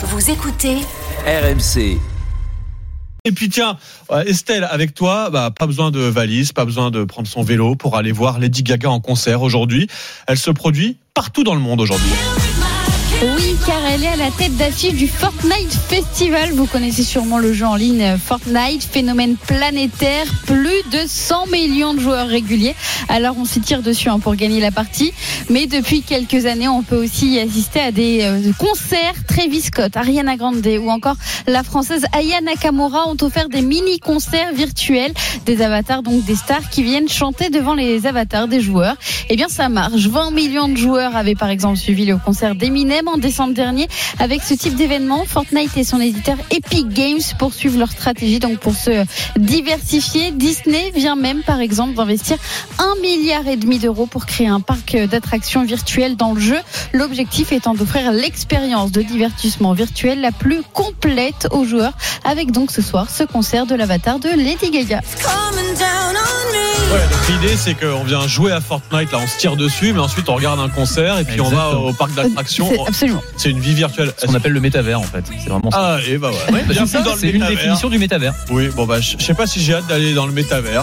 Vous écoutez RMC. Et puis tiens, euh, Estelle, avec toi, bah, pas besoin de valise, pas besoin de prendre son vélo pour aller voir Lady Gaga en concert aujourd'hui. Elle se produit partout dans le monde aujourd'hui. Oui, car elle est à la tête d'affiche du Fortnite Festival. Vous connaissez sûrement le jeu en ligne Fortnite, phénomène planétaire, plus de 100 millions de joueurs réguliers. Alors on s'y tire dessus hein, pour gagner la partie. Mais depuis quelques années, on peut aussi assister à des euh, concerts. Travis Scott, Ariana Grande ou encore la française Aya Nakamura ont offert des mini-concerts virtuels, des avatars, donc des stars qui viennent chanter devant les avatars des joueurs. Eh bien, ça marche. 20 millions de joueurs avaient par exemple suivi le concert d'Eminem en décembre dernier. Avec ce type d'événement, Fortnite et son éditeur Epic Games poursuivent leur stratégie donc pour se diversifier. Disney vient même par exemple d'investir un milliard et demi d'euros pour créer un parc d'attractions virtuelles dans le jeu. L'objectif étant d'offrir l'expérience de divertissement virtuel la plus complète aux joueurs avec donc ce soir ce concert de l'avatar de Lady Gaga. L'idée c'est qu'on vient jouer à Fortnite, là on se tire dessus, mais ensuite on regarde un concert et puis on va au parc d'attractions. C'est absolument. C'est une vie virtuelle. Ce qu'on appelle le métavers en fait. C'est vraiment ça. Ah, et bah ouais. Ouais, bah, c'est une définition du métavers. Oui, bon bah je je sais pas si j'ai hâte d'aller dans le métavers.